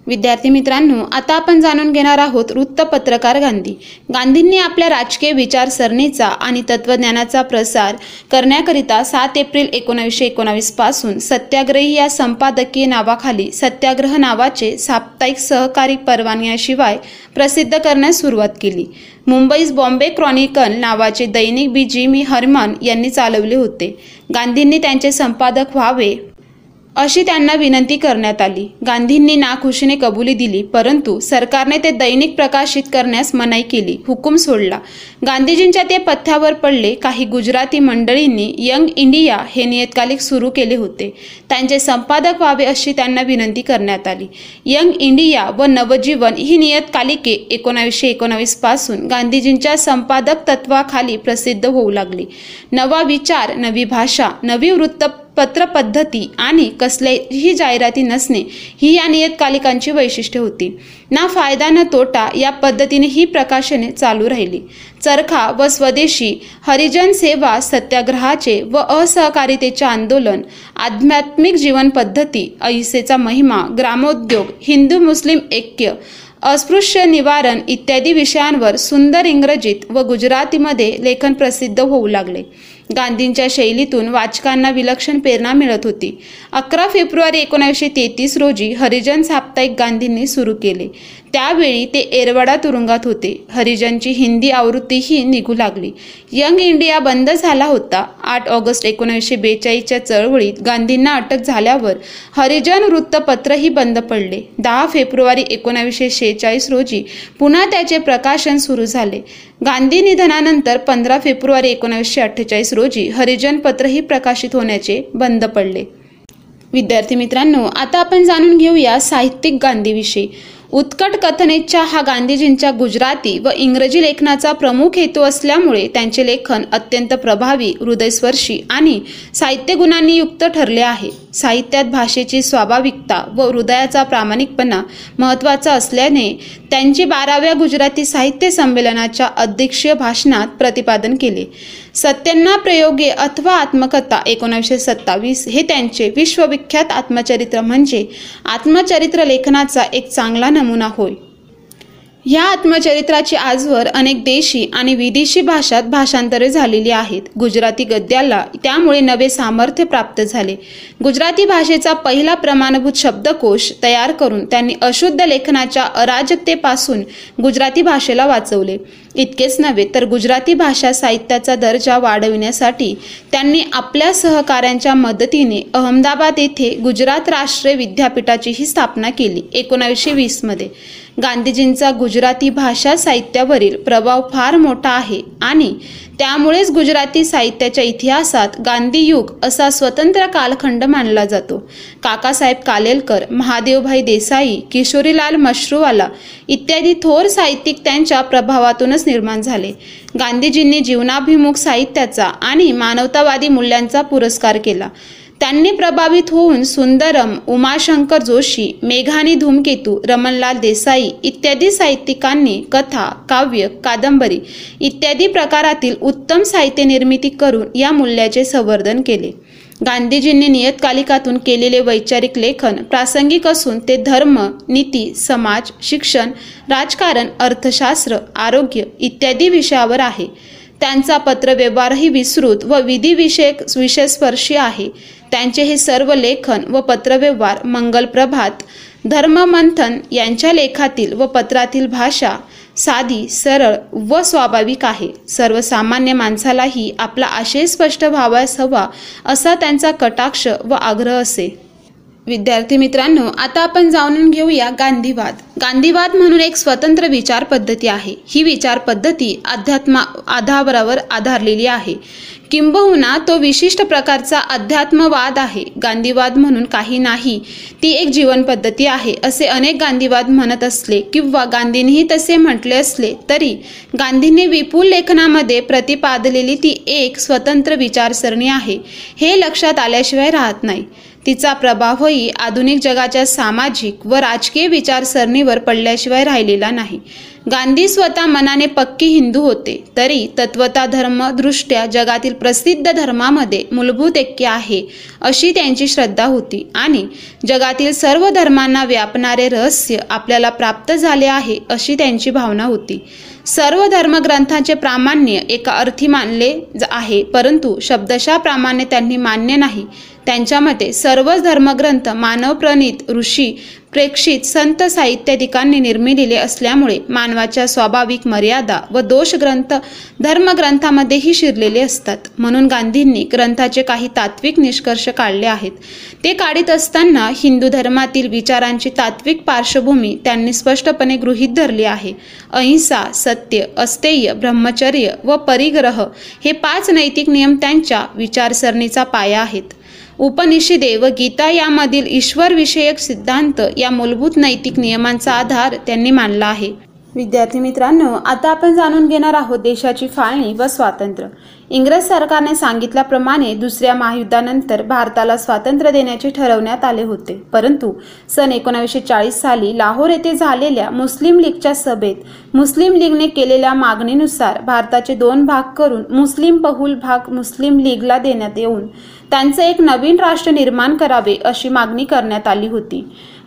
विद्यार्थी मित्रांनो आता आपण जाणून घेणार आहोत वृत्तपत्रकार गांधी. गांधींनी आपल्या राजकीय विचारसरणीचा आणि तत्वज्ञानाचा प्रसार करण्याकरिता सात एप्रिल एकोणावीसशे एकोणावीसपासून सत्याग्रही या संपादकीय नावाखाली सत्याग्रह नावाचे साप्ताहिक सहकारी परवानग्याशिवाय प्रसिद्ध करण्यास सुरुवात केली. मुंबईस बॉम्बे क्रॉनिकल नावाचे दैनिक बी. जी. मी. हरमन यांनी चालवले होते. गांधींनी त्यांचे संपादक व्हावे अशी त्यांना विनंती करण्यात आली. गांधींनी नाखुशीने कबुली दिली परंतु सरकारने ते दैनिक प्रकाशित करण्यास मनाई केली हुकूम सोडला. गांधीजींच्या ते पथ्यावर पडले काही गुजराती मंडळींनी यंग इंडिया हे नियतकालिक सुरू केले होते. त्यांचे संपादक व्हावे अशी त्यांना विनंती करण्यात आली. यंग इंडिया व नवजीवन ही नियतकालिके एकोणावीसशे एकोणावीसपासून गांधीजींच्या संपादक तत्वाखाली प्रसिद्ध होऊ लागली. नवा विचार नवी भाषा नवी वृत्त पत्रपद्धती आणि कसल्याही जाहिराती नसणे ही या नियतकालिकांची वैशिष्ट्ये होती. ना फायदा न तोटा या पद्धतीने ही प्रकाशने चालू राहिली. चरखा व स्वदेशी हरिजन सेवा सत्याग्रहाचे व असहकारितेचे आंदोलन आध्यात्मिक जीवन पद्धती महिमा ग्रामोद्योग हिंदू मुस्लिम ऐक्य अस्पृश्य निवारण इत्यादी विषयांवर सुंदर इंग्रजीत व गुजरातीमध्ये लेखन प्रसिद्ध होऊ लागले. गांधींच्या शैलीतून वाचकांना विलक्षण प्रेरणा मिळत होती. अकरा फेब्रुवारी एकोणीसशे तेहतीस रोजी हरिजन साप्ताहिक गांधींनी सुरू केले. त्यावेळी ते एरवाडा तुरुंगात होते. हरिजनची हिंदी आवृत्तीही निघू लागली. यंग इंडिया बंद झाला होता. आठ ऑगस्ट एकोणीसशे बेचाळीसच्या चळवळीत गांधींना अटक झाल्यावर हरिजन वृत्तपत्रही बंद पडले. दहा फेब्रुवारी एकोणावीसशे शेहेचाळीस रोजी पुन्हा त्याचे प्रकाशन सुरू झाले. गांधी निधनानंतर पंधरा फेब्रुवारी एकोणावीसशे अठ्ठेचाळीस रोजी हरिजन पत्रही प्रकाशित होण्याचे बंद पडले. विद्यार्थी मित्रांनो आता आपण जाणून घेऊया साहित्यिक गांधीविषयी. उत्कट कथनेच्या हा गांधीजींच्या गुजराती व इंग्रजी लेखनाचा प्रमुख हेतू असल्यामुळे त्यांचे लेखन अत्यंत प्रभावी हृदयस्पर्शी आणि साहित्य गुणांनी युक्त ठरले आहे. साहित्यात भाषेची स्वाभाविकता व हृदयाचा प्रामाणिकपणा महत्त्वाचा असल्याने त्यांची बाराव्या गुजराती साहित्य संमेलनाच्या अध्यक्षीय भाषणात प्रतिपादन केले. सत्यांना प्रयोगे अथवा आत्मकथा एकोणीसशे सत्तावीस हे त्यांचे विश्वविख्यात आत्मचरित्र म्हणजे आत्मचरित्र लेखनाचा एक चांगला नमुना होय. या आत्मचरित्राची आजवर अनेक देशी आणि विदेशी भाषात भाषांतरे झालेली आहेत. गुजराती गद्याला त्यामुळे नवे सामर्थ्य प्राप्त झाले. गुजराती भाषेचा पहिला प्रमाणभूत शब्दकोश तयार करून त्यांनी अशुद्ध लेखनाच्या अराजकतेपासून गुजराती भाषेला वाचवले. इतकेच नव्हे तर गुजराती भाषा साहित्याचा दर्जा वाढविण्यासाठी त्यांनी आपल्या सहकाऱ्यांच्या मदतीने अहमदाबाद येथे गुजरात राष्ट्रीय विद्यापीठाचीही स्थापना केली. एकोणावीसशे वीसमध्ये गांधीजींचा गुजराती भाषा साहित्यावरील प्रभाव फार मोठा आहे आणि त्यामुळेच गुजराती साहित्याच्या इतिहासात गांधी युग असा स्वतंत्र कालखंड मानला जातो. काकासाहेब कालेलकर महादेवभाई देसाई किशोरीलाल मश्रूवाला इत्यादी थोर साहित्यिक त्यांच्या प्रभावातूनच निर्माण झाले. गांधीजींनी जीवनाभिमुख साहित्याचा आणि मानवतावादी मूल्यांचा पुरस्कार केला. त्यांनी प्रभावित होऊन सुंदरम उमाशंकर जोशी मेघानी धूमकेतू रमणलाल देसाई इत्यादी साहित्यिकांनी कथा काव्य कादंबरी इत्यादी प्रकारातील उत्तम साहित्य निर्मिती करून या मूल्याचे संवर्धन केले. गांधीजींनी नियतकालिकातून केलेले वैचारिक लेखन प्रासंगिक असून ते धर्म नीती समाज शिक्षण राजकारण अर्थशास्त्र आरोग्य इत्यादी विषयावर आहे. त्यांचा पत्रव्यवहारही विस्तृत व विधिविषयक विषयस्पर्शी आहे. त्यांचे हे सर्व लेखन व पत्रव्यवहार मंगलप्रभात धर्ममंथन यांच्या लेखातील व पत्रातील भाषा साधी सरळ व स्वाभाविक आहे. सर्वसामान्य माणसालाही आपला आशय स्पष्ट व्हावास हवा असा त्यांचा कटाक्ष व आग्रह असे. विद्यार्थी मित्रांनो आता आपण जाणून घेऊया गांधीवाद. गांधीवाद म्हणून एक स्वतंत्र विचार पद्धती आहे. ही विचार पद्धती अध्यात्मा आधारावर आधारलेली आहे. किंबहुना तो विशिष्ट प्रकारचा अध्यात्मवाद आहे. गांधीवाद म्हणून काही नाही ती एक जीवन पद्धती आहे असे अनेक गांधीवाद म्हणत असले किंवा गांधींनीही तसे म्हटले असले तरी गांधींनी विपुल लेखनामध्ये प्रतिपादलेली ती एक स्वतंत्र विचारसरणी आहे. हे लक्षात आल्याशिवाय राहत नाही. तिचा प्रभावही आधुनिक जगाच्या सामाजिक व राजकीय विचारसरणीवर पडल्याशिवाय राहिलेला नाही. गांधी स्वतः मनाने पक्की हिंदू होते तरी तत्वता धर्मदृष्ट्या जगातील प्रसिद्ध धर्मामध्ये मूलभूत ऐक्य आहे अशी त्यांची श्रद्धा होती. आणि जगातील सर्व धर्मांना व्यापणारे रहस्य आपल्याला प्राप्त झाले आहे अशी त्यांची भावना होती. सर्व धर्मग्रंथांचे प्रामाण्य एका अर्थी मानले आहे परंतु शब्दशा प्रामाण्य त्यांनी मान्य नाही. त्यांच्या मते सर्वच धर्मग्रंथ मानवप्रणित ऋषी प्रेक्षित संत साहित्याधिकांनी निर्मिलेले असल्यामुळे मानवाच्या स्वाभाविक मर्यादा व दोष ग्रंथ धर्मग्रंथामध्येही शिरलेले असतात. म्हणून गांधींनी ग्रंथाचे काही तात्विक निष्कर्ष काढले आहेत. ते काढीत असताना हिंदू धर्मातील विचारांची तात्विक पार्श्वभूमी त्यांनी स्पष्टपणे गृहीत धरली आहे. अहिंसा सत्य अस्तेय ब्रह्मचर्य व परिग्रह हे पाच नैतिक नियम त्यांच्या विचारसरणीचा पाया आहेत. उपनिषदे व गीता यामधील ईश्वरविषयक सिद्धांत या मूलभूत नैतिक नियमांचा आधार त्यांनी मानला आहे. विद्यार्थी मित्रांनो आता आपण जाणून घेणार आहोत देशाची फाळणी व स्वातंत्र्य. इंग्रज सरकारने सांगितल्याप्रमाणे दुसऱ्या महायुद्धानंतर भारताला स्वातंत्र्य देण्याचे ठरवण्यात आले होते. परंतु सन एकोणावीसशे चाळीस साली लाहोर येथे झालेल्या मुस्लिम लीगच्या सभेत मुस्लिम लीगने केलेल्या मागणीनुसार भारताचे दोन भाग करून मुस्लिम बहुल भाग मुस्लिम लीगला देण्यात येऊन त्यांचे एक नवीन राष्ट्र निर्माण करावे अशी मागणी करण्यात आली होती.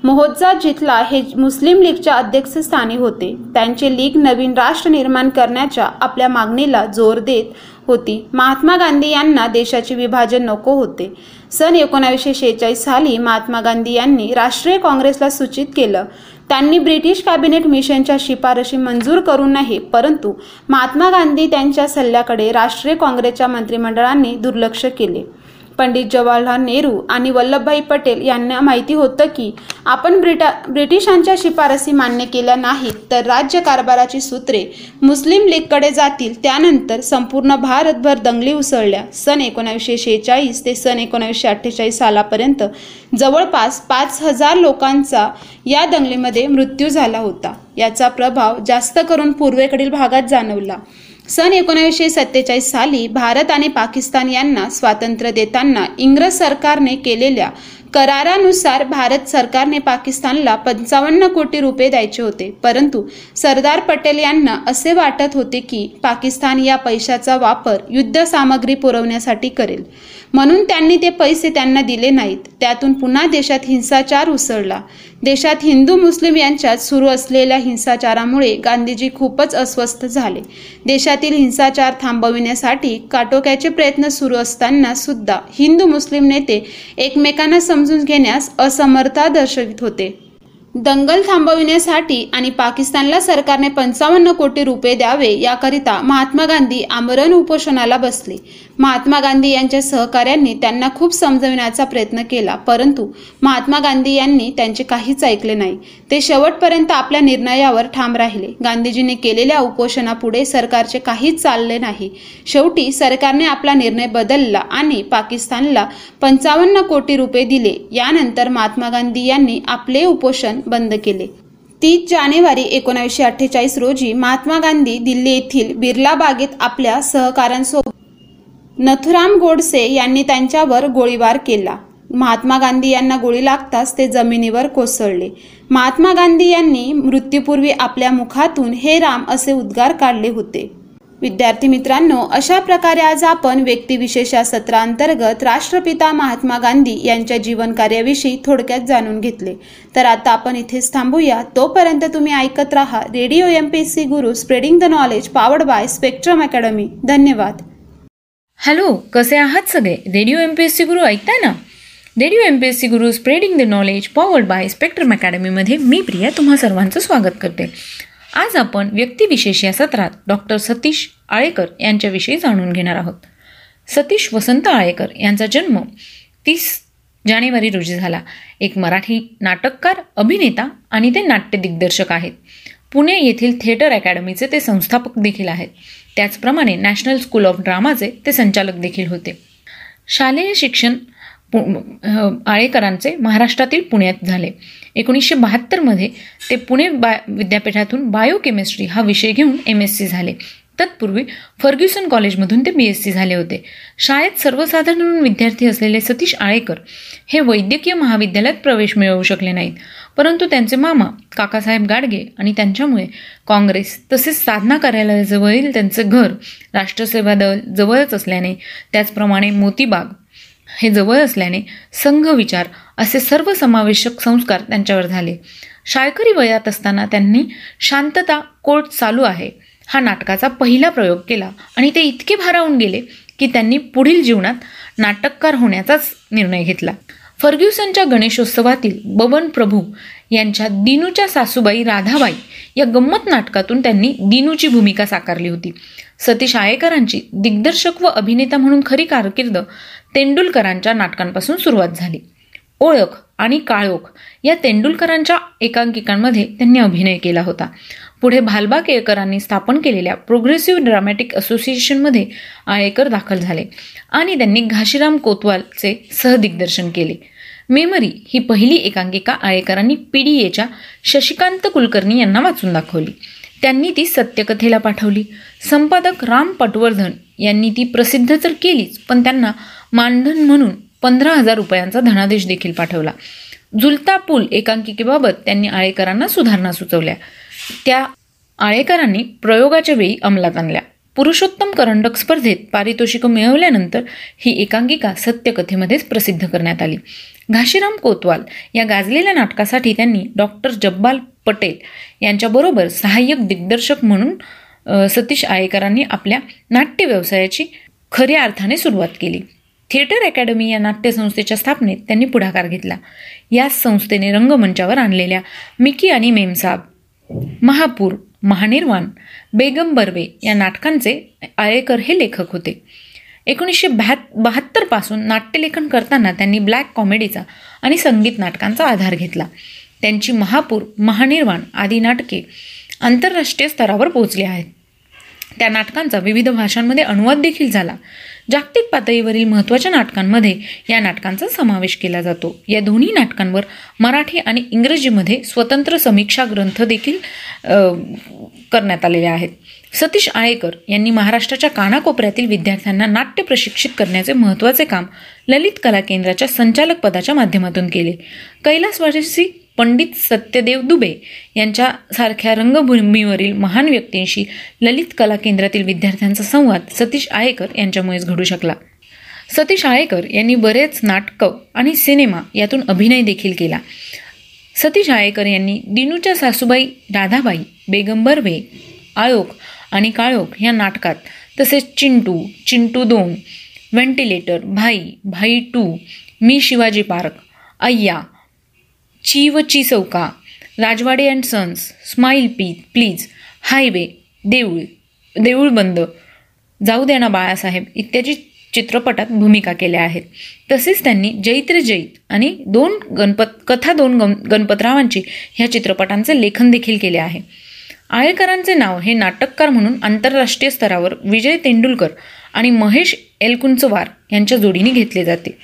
मोहोज्जा जिथला हे मुस्लिम लीगच्या अध्यक्षस्थानी होते त्यांचे लीग नवीन राष्ट्र निर्माण करण्याच्या आपल्या मागणीला जोर देत होती. महात्मा गांधी यांना देशाचे विभाजन नको होते. सन एकोणावीसशे शेहेचाळीस साली महात्मा गांधी यांनी राष्ट्रीय काँग्रेसला सूचित केलं त्यांनी ब्रिटिश कॅबिनेट मिशनच्या शिफारशी मंजूर करू नये परंतु महात्मा गांधी त्यांच्या सल्ल्याकडे राष्ट्रीय काँग्रेसच्या मंत्रिमंडळाने दुर्लक्ष केले. पंडित जवाहरलाल नेहरू आणि वल्लभभाई पटेल यांना माहिती होतं की आपण ब्रिटा ब्रिटिशांच्या शिफारसी मान्य केल्या नाहीत तर राज्य कारभाराची सूत्रे मुस्लिम लीगकडे जातील. त्यानंतर संपूर्ण भारतभर दंगली उसळल्या. सन एकोणावीसशे शेहेचाळीस ते सन एकोणावीसशे अठ्ठेचाळीस सालापर्यंत जवळपास पाच हजार लोकांचा या दंगलीमध्ये मृत्यू झाला होता. याचा प्रभाव जास्त करून पूर्वेकडील भागात जाणवला. सन एकोणीसशे सत्तेचाळीस साली भारत आणि पाकिस्तान यांना स्वातंत्र्य देताना इंग्रज सरकारने केलेल्या करारानुसार भारत सरकारने पाकिस्तानला पंचावन्न कोटी रुपये द्यायचे होते. परंतु सरदार पटेल यांना असे वाटत होते की पाकिस्तान या पैशाचा वापर युद्ध सामग्री पुरवण्यासाठी करेल. म्हणून त्यांनी ते पैसे त्यांना दिले नाहीत. त्यातून पुन्हा देशात हिंसाचार उसळला. देशात हिंदू मुस्लिम यांच्यात सुरू असलेल्या हिंसाचारामुळे गांधीजी खूपच अस्वस्थ झाले. देशातील हिंसाचार थांबविण्यासाठी काटोक्याचे प्रयत्न सुरू असताना सुद्धा हिंदू मुस्लिम नेते एकमेकांना समजून घेण्यास असमर्था दर्शवित होते. दंगल थांबविण्यासाठी आणि पाकिस्तानला सरकारने पंचावन्न कोटी रुपये द्यावे याकरिता महात्मा गांधी आमरण उपोषणाला बसले. महात्मा गांधी यांच्या सहकाऱ्यांनी त्यांना खूप समजविण्याचा प्रयत्न केला. परंतु महात्मा गांधी यांनी त्यांचे काहीच ऐकले नाही. ते शेवटपर्यंत आपल्या निर्णयावर ठाम राहिले. गांधीजींनी केलेल्या उपोषणापुढे सरकारचे काहीच चालले नाही. शेवटी सरकारने आपला निर्णय बदलला आणि पाकिस्तानला पंचावन्न कोटी रुपये दिले. यानंतर महात्मा गांधी यांनी आपले उपोषण बंद केले. तीस जानेवारी एकोणीसशे अठ्ठेचाळीस रोजी महात्मा गांधी दिल्ली येथील बिर्ला बागेत आपल्या सहकाऱ्यांसोबत नथुराम गोडसे यांनी त्यांच्यावर गोळीबार केला. महात्मा गांधी यांना गोळी लागताच ते जमिनीवर कोसळले. महात्मा गांधी यांनी मृत्यूपूर्वी आपल्या मुखातून हे राम असे उद्गार काढले होते. विद्यार्थी मित्रांनो अशा प्रकारे आज आपण व्यक्तिविशेष या सत्रांतर्गत राष्ट्रपिता महात्मा गांधी यांच्या जीवन कार्याविषयी थोडक्यात जाणून घेतले. तर आता आपण इथेच थांबूया. तोपर्यंत तुम्ही ऐकत राहा radio M P C Guru spreading the knowledge powered by Spectrum Academy धन्यवाद. हॅलो कसे आहात सगळे? Radio M P S C Guru ऐकताय ना? Radio M P S C Guru spreading the knowledge powered by Spectrum अकॅडमीमध्ये मी प्रिया तुम्हा सर्वांचं स्वागत करते. आज आपण व्यक्तिविशेष या सत्रात डॉक्टर सतीश आळेकर यांच्याविषयी जाणून घेणार आहोत. सतीश वसंत आळेकर यांचा जन्म तीस जानेवारी रोजी झाला. एक मराठी नाटककार अभिनेता आणि ते नाट्य दिग्दर्शक आहेत. पुणे येथील थिएटर अकॅडमीचे ते संस्थापक देखील आहेत. त्याचप्रमाणे नॅशनल स्कूल ऑफ ड्रामाचे ते संचालक देखील होते. शालेय शिक्षण पु आळेकरांचे महाराष्ट्रातील पुण्यात झाले. एकोणीसशे बहात्तरमध्ये ते पुणे बा विद्यापीठातून बायोकेमिस्ट्री हा विषय घेऊन एम एस सी झाले. तत्पूर्वी फर्ग्युसन कॉलेजमधून ते बी एस सी झाले होते. शाळेत सर्वसाधारण विद्यार्थी असलेले सतीश आळेकर हे वैद्यकीय महाविद्यालयात प्रवेश मिळवू शकले नाहीत. परंतु त्यांचे मामा काकासाहेब गाडगे आणि त्यांच्यामुळे काँग्रेस तसेच साधना कार्यालयाजवळील त्यांचे घर राष्ट्रसेवा दल जवळच असल्याने त्याचप्रमाणे मोतीबाग हे जवळ असल्याने संघ विचार असे सर्व समावेशक संस्कार त्यांच्यावर झाले. शाळकरी वयात असताना त्यांनी शांतता कोर्ट चालू आहे. हा नाटकाचा पहिला प्रयोग केला. आणि ते इतके भारावून गेले की त्यांनी पुढील जीवनात नाटककार होण्याचाच निर्णय घेतला. फर्ग्युसनच्या गणेशोत्सवातील बबन प्रभू यांच्या दिनूच्या सासूबाई राधाबाई या गंमत नाटकातून त्यांनी दिनूची भूमिका साकारली होती. सतीश आयेकरांची दिग्दर्शक व अभिनेता म्हणून खरी कारकीर्द तेंडुलकरांच्या नाटकांपासून सुरुवात झाली. ओळख आणि काळोख या तेंडुलकरांच्या एकांकिकांमध्ये त्यांनी अभिनय केला होता. पुढे भालबा केळकरांनी स्थापन केलेल्या प्रोग्रेसिव्ह ड्रामॅटिक असोसिएशनमध्ये आळेकर दाखल झाले आणि त्यांनी घाशीराम कोतवालचे सहदिग्दर्शन केले. मेमरी ही पहिली एकांकिका आळेकरांनी पी डी एच्या शशिकांत कुलकर्णी यांना वाचून दाखवली. त्यांनी ती सत्यकथेला पाठवली. संपादक राम पटवर्धन यांनी ती प्रसिद्ध तर केलीच पण त्यांना मानधन म्हणून पंधरा हजार रुपयांचा धनादेश देखील पाठवला. झुलता पूल एकांकिकेबाबत त्यांनी आळेकरांना सुधारणा सुचवल्या. त्या आळेकरांनी प्रयोगाच्या वेळी अंमलात आणल्या. पुरुषोत्तम करंडक स्पर्धेत पारितोषिकं मिळवल्यानंतर ही एकांकिका सत्यकथेमध्येच प्रसिद्ध करण्यात आली. घाशीराम कोतवाल या गाजलेल्या नाटकासाठी त्यांनी डॉक्टर जब्बाल पटेल यांच्याबरोबर सहाय्यक दिग्दर्शक म्हणून सतीश आळेकरांनी आपल्या नाट्य व्यवसायाची खऱ्या अर्थाने सुरुवात केली. थिएटर अकॅडमी या नाट्यसंस्थेच्या स्थापनेत त्यांनी पुढाकार घेतला. याच संस्थेने रंगमंचावर आणलेल्या मिकी आणि मेमसाब महापूर महानिर्वाण बेगम बर्वे या नाटकांचे आळेकर हे लेखक होते. एकोणीसशे बहात्तर बहात्तरपासून नाट्यलेखन करताना त्यांनी ब्लॅक कॉमेडीचा आणि संगीत नाटकांचा आधार घेतला. त्यांची महापूर महानिर्वाण आदी नाटके आंतरराष्ट्रीय स्तरावर पोहोचली आहेत. त्या नाटकांचा विविध भाषांमध्ये अनुवाद देखील झाला. जागतिक पातळीवरील महत्त्वाच्या नाटकांमध्ये या नाटकांचा समावेश केला जातो. या दोन्ही नाटकांवर मराठी आणि इंग्रजीमध्ये स्वतंत्र समीक्षा ग्रंथ देखील करण्यात आलेले आहेत. सतीश आळेकर यांनी महाराष्ट्राच्या कानाकोपऱ्यातील विद्यार्थ्यांना नाट्य प्रशिक्षित करण्याचे महत्त्वाचे काम ललित कला केंद्राच्या संचालक पदाच्या माध्यमातून केले. कैलास वाजसी पंडित सत्यदेव दुबे यांच्यासारख्या रंगभूमीवरील महान व्यक्तींशी ललित कला केंद्रातील विद्यार्थ्यांचा संवाद सतीश आयेकर यांच्यामुळेच घडू शकला. सतीश आयेकर यांनी बरेच नाटकं आणि सिनेमा यातून अभिनय देखील केला. सतीश आयेकर यांनी दिनूच्या सासूबाई राधाबाई बेगम बर्वे आळोख आणि काळोख या नाटकात तसेच चिंटू चिंटू दोन व्हेंटिलेटर भाई भाई टू मी शिवाजी पार्क अय्या Chi Va Chi Sauka Rajwade and Sons Smile P Please Highway Deool देऊळ बंद. जाऊ देणा बाळासाहेब इत्यादी चित्रपटात भूमिका केल्या आहेत. तसेच त्यांनी जैत्र जैत आणि दोन गणपत कथा दोन गण गणपतरावांची ह्या चित्रपटांचे लेखन देखील केले आहे. आळेकरांचे नाव हे नाटककार म्हणून आंतरराष्ट्रीय स्तरावर विजय तेंडुलकर आणि महेश एलकुंचवार यांच्या जोडीने घेतले जाते.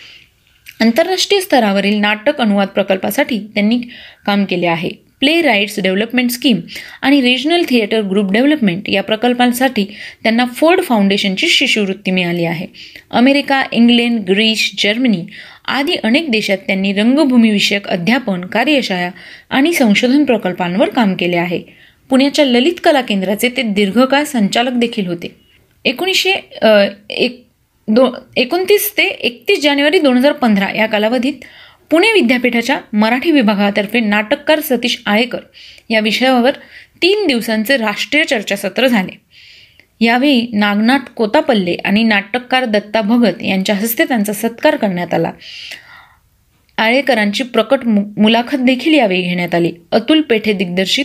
आंतरराष्ट्रीय स्तरावरील नाटक अनुवाद प्रकल्पासाठी त्यांनी काम केले आहे. प्ले राईट्स डेव्हलपमेंट स्कीम आणि रिजनल थिएटर ग्रुप डेव्हलपमेंट या प्रकल्पांसाठी त्यांना फोर्ड फाउंडेशनची शिष्यवृत्ती मिळाली आहे. अमेरिका इंग्लंड ग्रीस जर्मनी आदी अनेक देशात त्यांनी रंगभूमीविषयक अध्यापन कार्यशाळा आणि संशोधन प्रकल्पांवर काम केले आहे. पुण्याच्या ललित कला केंद्राचे ते दीर्घकाळ संचालक देखील होते. एकोणीसशे एक दो एकोणतीस ते एकतीस जानेवारी दोन हजार पंधरा या कालावधीत पुणे विद्यापीठाच्या मराठी विभागातर्फे नाटककार सतीश आळेकर या विषयावर तीन दिवसांचे राष्ट्रीय चर्चासत्र झाले. यावेळी नागनाथ कोतापल्ले आणि नाटककार दत्ता भगत यांच्या हस्ते त्यांचा सत्कार करण्यात आला. आळेकरांची प्रकट मु मुलाखत देखील यावेळी घेण्यात आली. अतुल पेठे दिग्दर्शित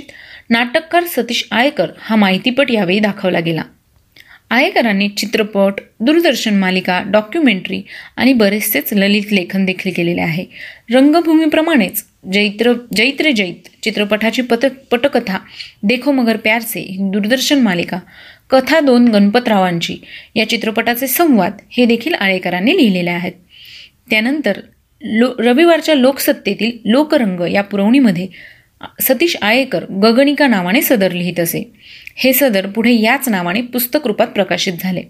नाटककार सतीश आळेकर हा माहितीपट यावेळी दाखवला गेला. आयेकरांनी चित्रपट दूरदर्शन मालिका डॉक्युमेंटरी आणि बरेचसेच ललित लेखन देखील केलेले आहे. रंगभूमीप्रमाणेच जैत्र जैत्र जैत चित्रपटाची पत पटकथा देखो मगर प्यारसे दूरदर्शन मालिका कथा दोन गणपतरावांची या चित्रपटाचे संवाद हे देखील आळेकरांनी लिहिलेले आहेत. त्यानंतर लो रविवारच्या लोकसत्तेतील लोकरंग या पुरवणीमध्ये सतीश आळेकर गगनिका नावाने सदर लिहित असे. हे सदर पुढे याच नावाने पुस्तक रूपात प्रकाशित झाले.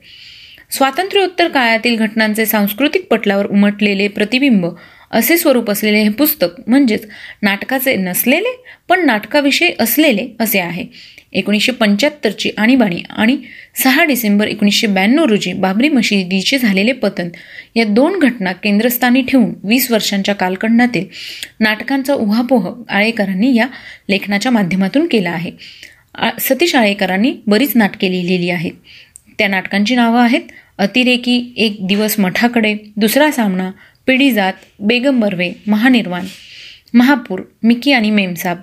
स्वातंत्र्योत्तर काळातील घटनांचे सांस्कृतिक पटलावर उमटलेले प्रतिबिंब असे स्वरूप असलेले हे पुस्तक म्हणजेच नाटकाचे नसलेले पण नाटकाविषयी असलेले असे आहे. एकोणीसशे पंच्याहत्तरची आणीबाणी आणि सहा डिसेंबर एकोणीसशे ब्याण्णव रोजी बाबरी मशिदीचे झालेले पतन या दोन घटना केंद्रस्थानी ठेवून वीस वर्षांच्या कालखंडातील नाटकांचा उहापोह आळेकरांनी या लेखनाच्या माध्यमातून केला आहे. सतीश आळेकरांनी बरीच नाटके लिहिलेली आहेत. त्या नाटकांची नावं आहेत अतिरेकी एक दिवस मठाकडे दुसरा सामना पिढीजात बेगम बर्वे महानिर्वाण महापूर मिकी आणि मेमसाब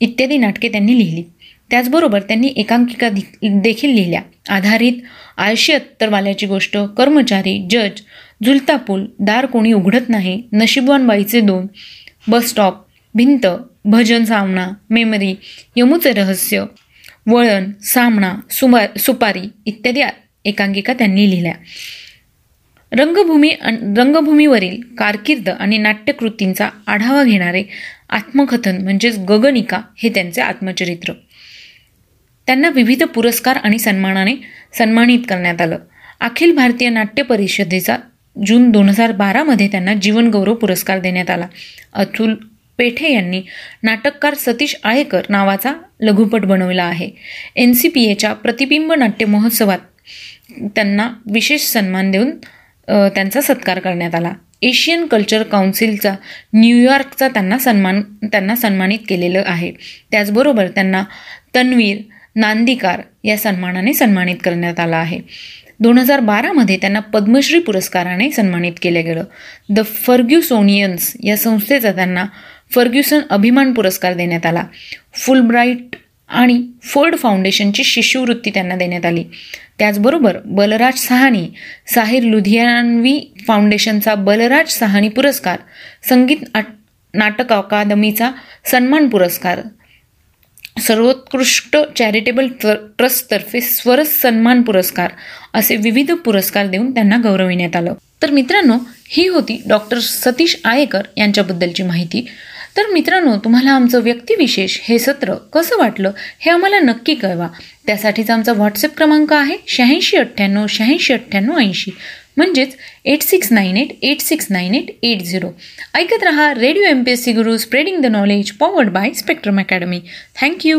इत्यादी नाटके त्यांनी लिहिली. त्याचबरोबर त्यांनी एकांकिका देखील लिहिल्या. आधारित आळशी अत्तरवाल्याची गोष्ट कर्मचारी जज झुलता पूल दार कोणी उघडत नाही नशिबवान बाईचे दोन बस स्टॉप भिंत भजन सामना मेमरी यमुचे रहस्य वळण सामना सुमा सुपारी इत्यादी एकांकिका त्यांनी लिहिल्या. रंगभूमी रंगभूमीवरील कारकीर्द आणि नाट्यकृतींचा आढावा घेणारे आत्मकथन म्हणजेच गगनिका हे त्यांचे आत्मचरित्र. त्यांना विविध पुरस्कार आणि सन्मानाने सन्मानित करण्यात आलं. अखिल भारतीय नाट्य परिषदेचा जून दोन हजार बारामध्ये त्यांना जीवनगौरव पुरस्कार देण्यात आला. अतुल पेठे यांनी नाटककार सतीश आळेकर नावाचा लघुपट बनवला आहे. एन सी पी एच्या प्रतिबिंब नाट्य महोत्सवात त्यांना विशेष सन्मान देऊन त्यांचा सत्कार करण्यात आला. एशियन कल्चर काउन्सिलचा न्यूयॉर्कचा त्यांना सन्मान त्यांना सन्मानित केलेलं आहे. त्याचबरोबर त्यांना तन्वीर नांदीकार या सन्मानाने सन्मानित करण्यात आला आहे. दोन हजार बारामध्ये त्यांना पद्मश्री पुरस्काराने सन्मानित केलं गेलं. द फर्ग्युसोनियन्स या संस्थेचा त्यांना फर्ग्युसन अभिमान पुरस्कार देण्यात आला. फुलब्राईट आणि फोर्ड फाउंडेशनची शिष्यवृत्ती त्यांना देण्यात आली. त्याचबरोबर बलराज सहानी साहिर लुधियानवी फाउंडेशनचा बलराज सहानी पुरस्कार संगीत नाटक अकादमीचा सन्मान पुरस्कार सर्वोत्कृष्ट चॅरिटेबल ट्रस्टतर्फे स्वरस सन्मान पुरस्कार असे विविध पुरस्कार देऊन त्यांना गौरविण्यात आलं. तर मित्रांनो ही होती डॉक्टर सतीश आयेकर यांच्याबद्दलची माहिती. तर मित्रांनो तुम्हाला आमचं व्यक्तिविशेष हे सत्र कसं वाटलं हे आम्हाला नक्की कळवा. त्यासाठीचा आमचा व्हॉट्सअप क्रमांक आहे शहाऐंशी अठ्ठ्याण्णव शहाऐंशी अठ्ठ्याण्णव ऐंशी. म्हणजेच eight six nine eight eight six nine eight eight zero. ऐकत रहा radio M P S C Guru spreading the knowledge powered by Spectrum Academy thank you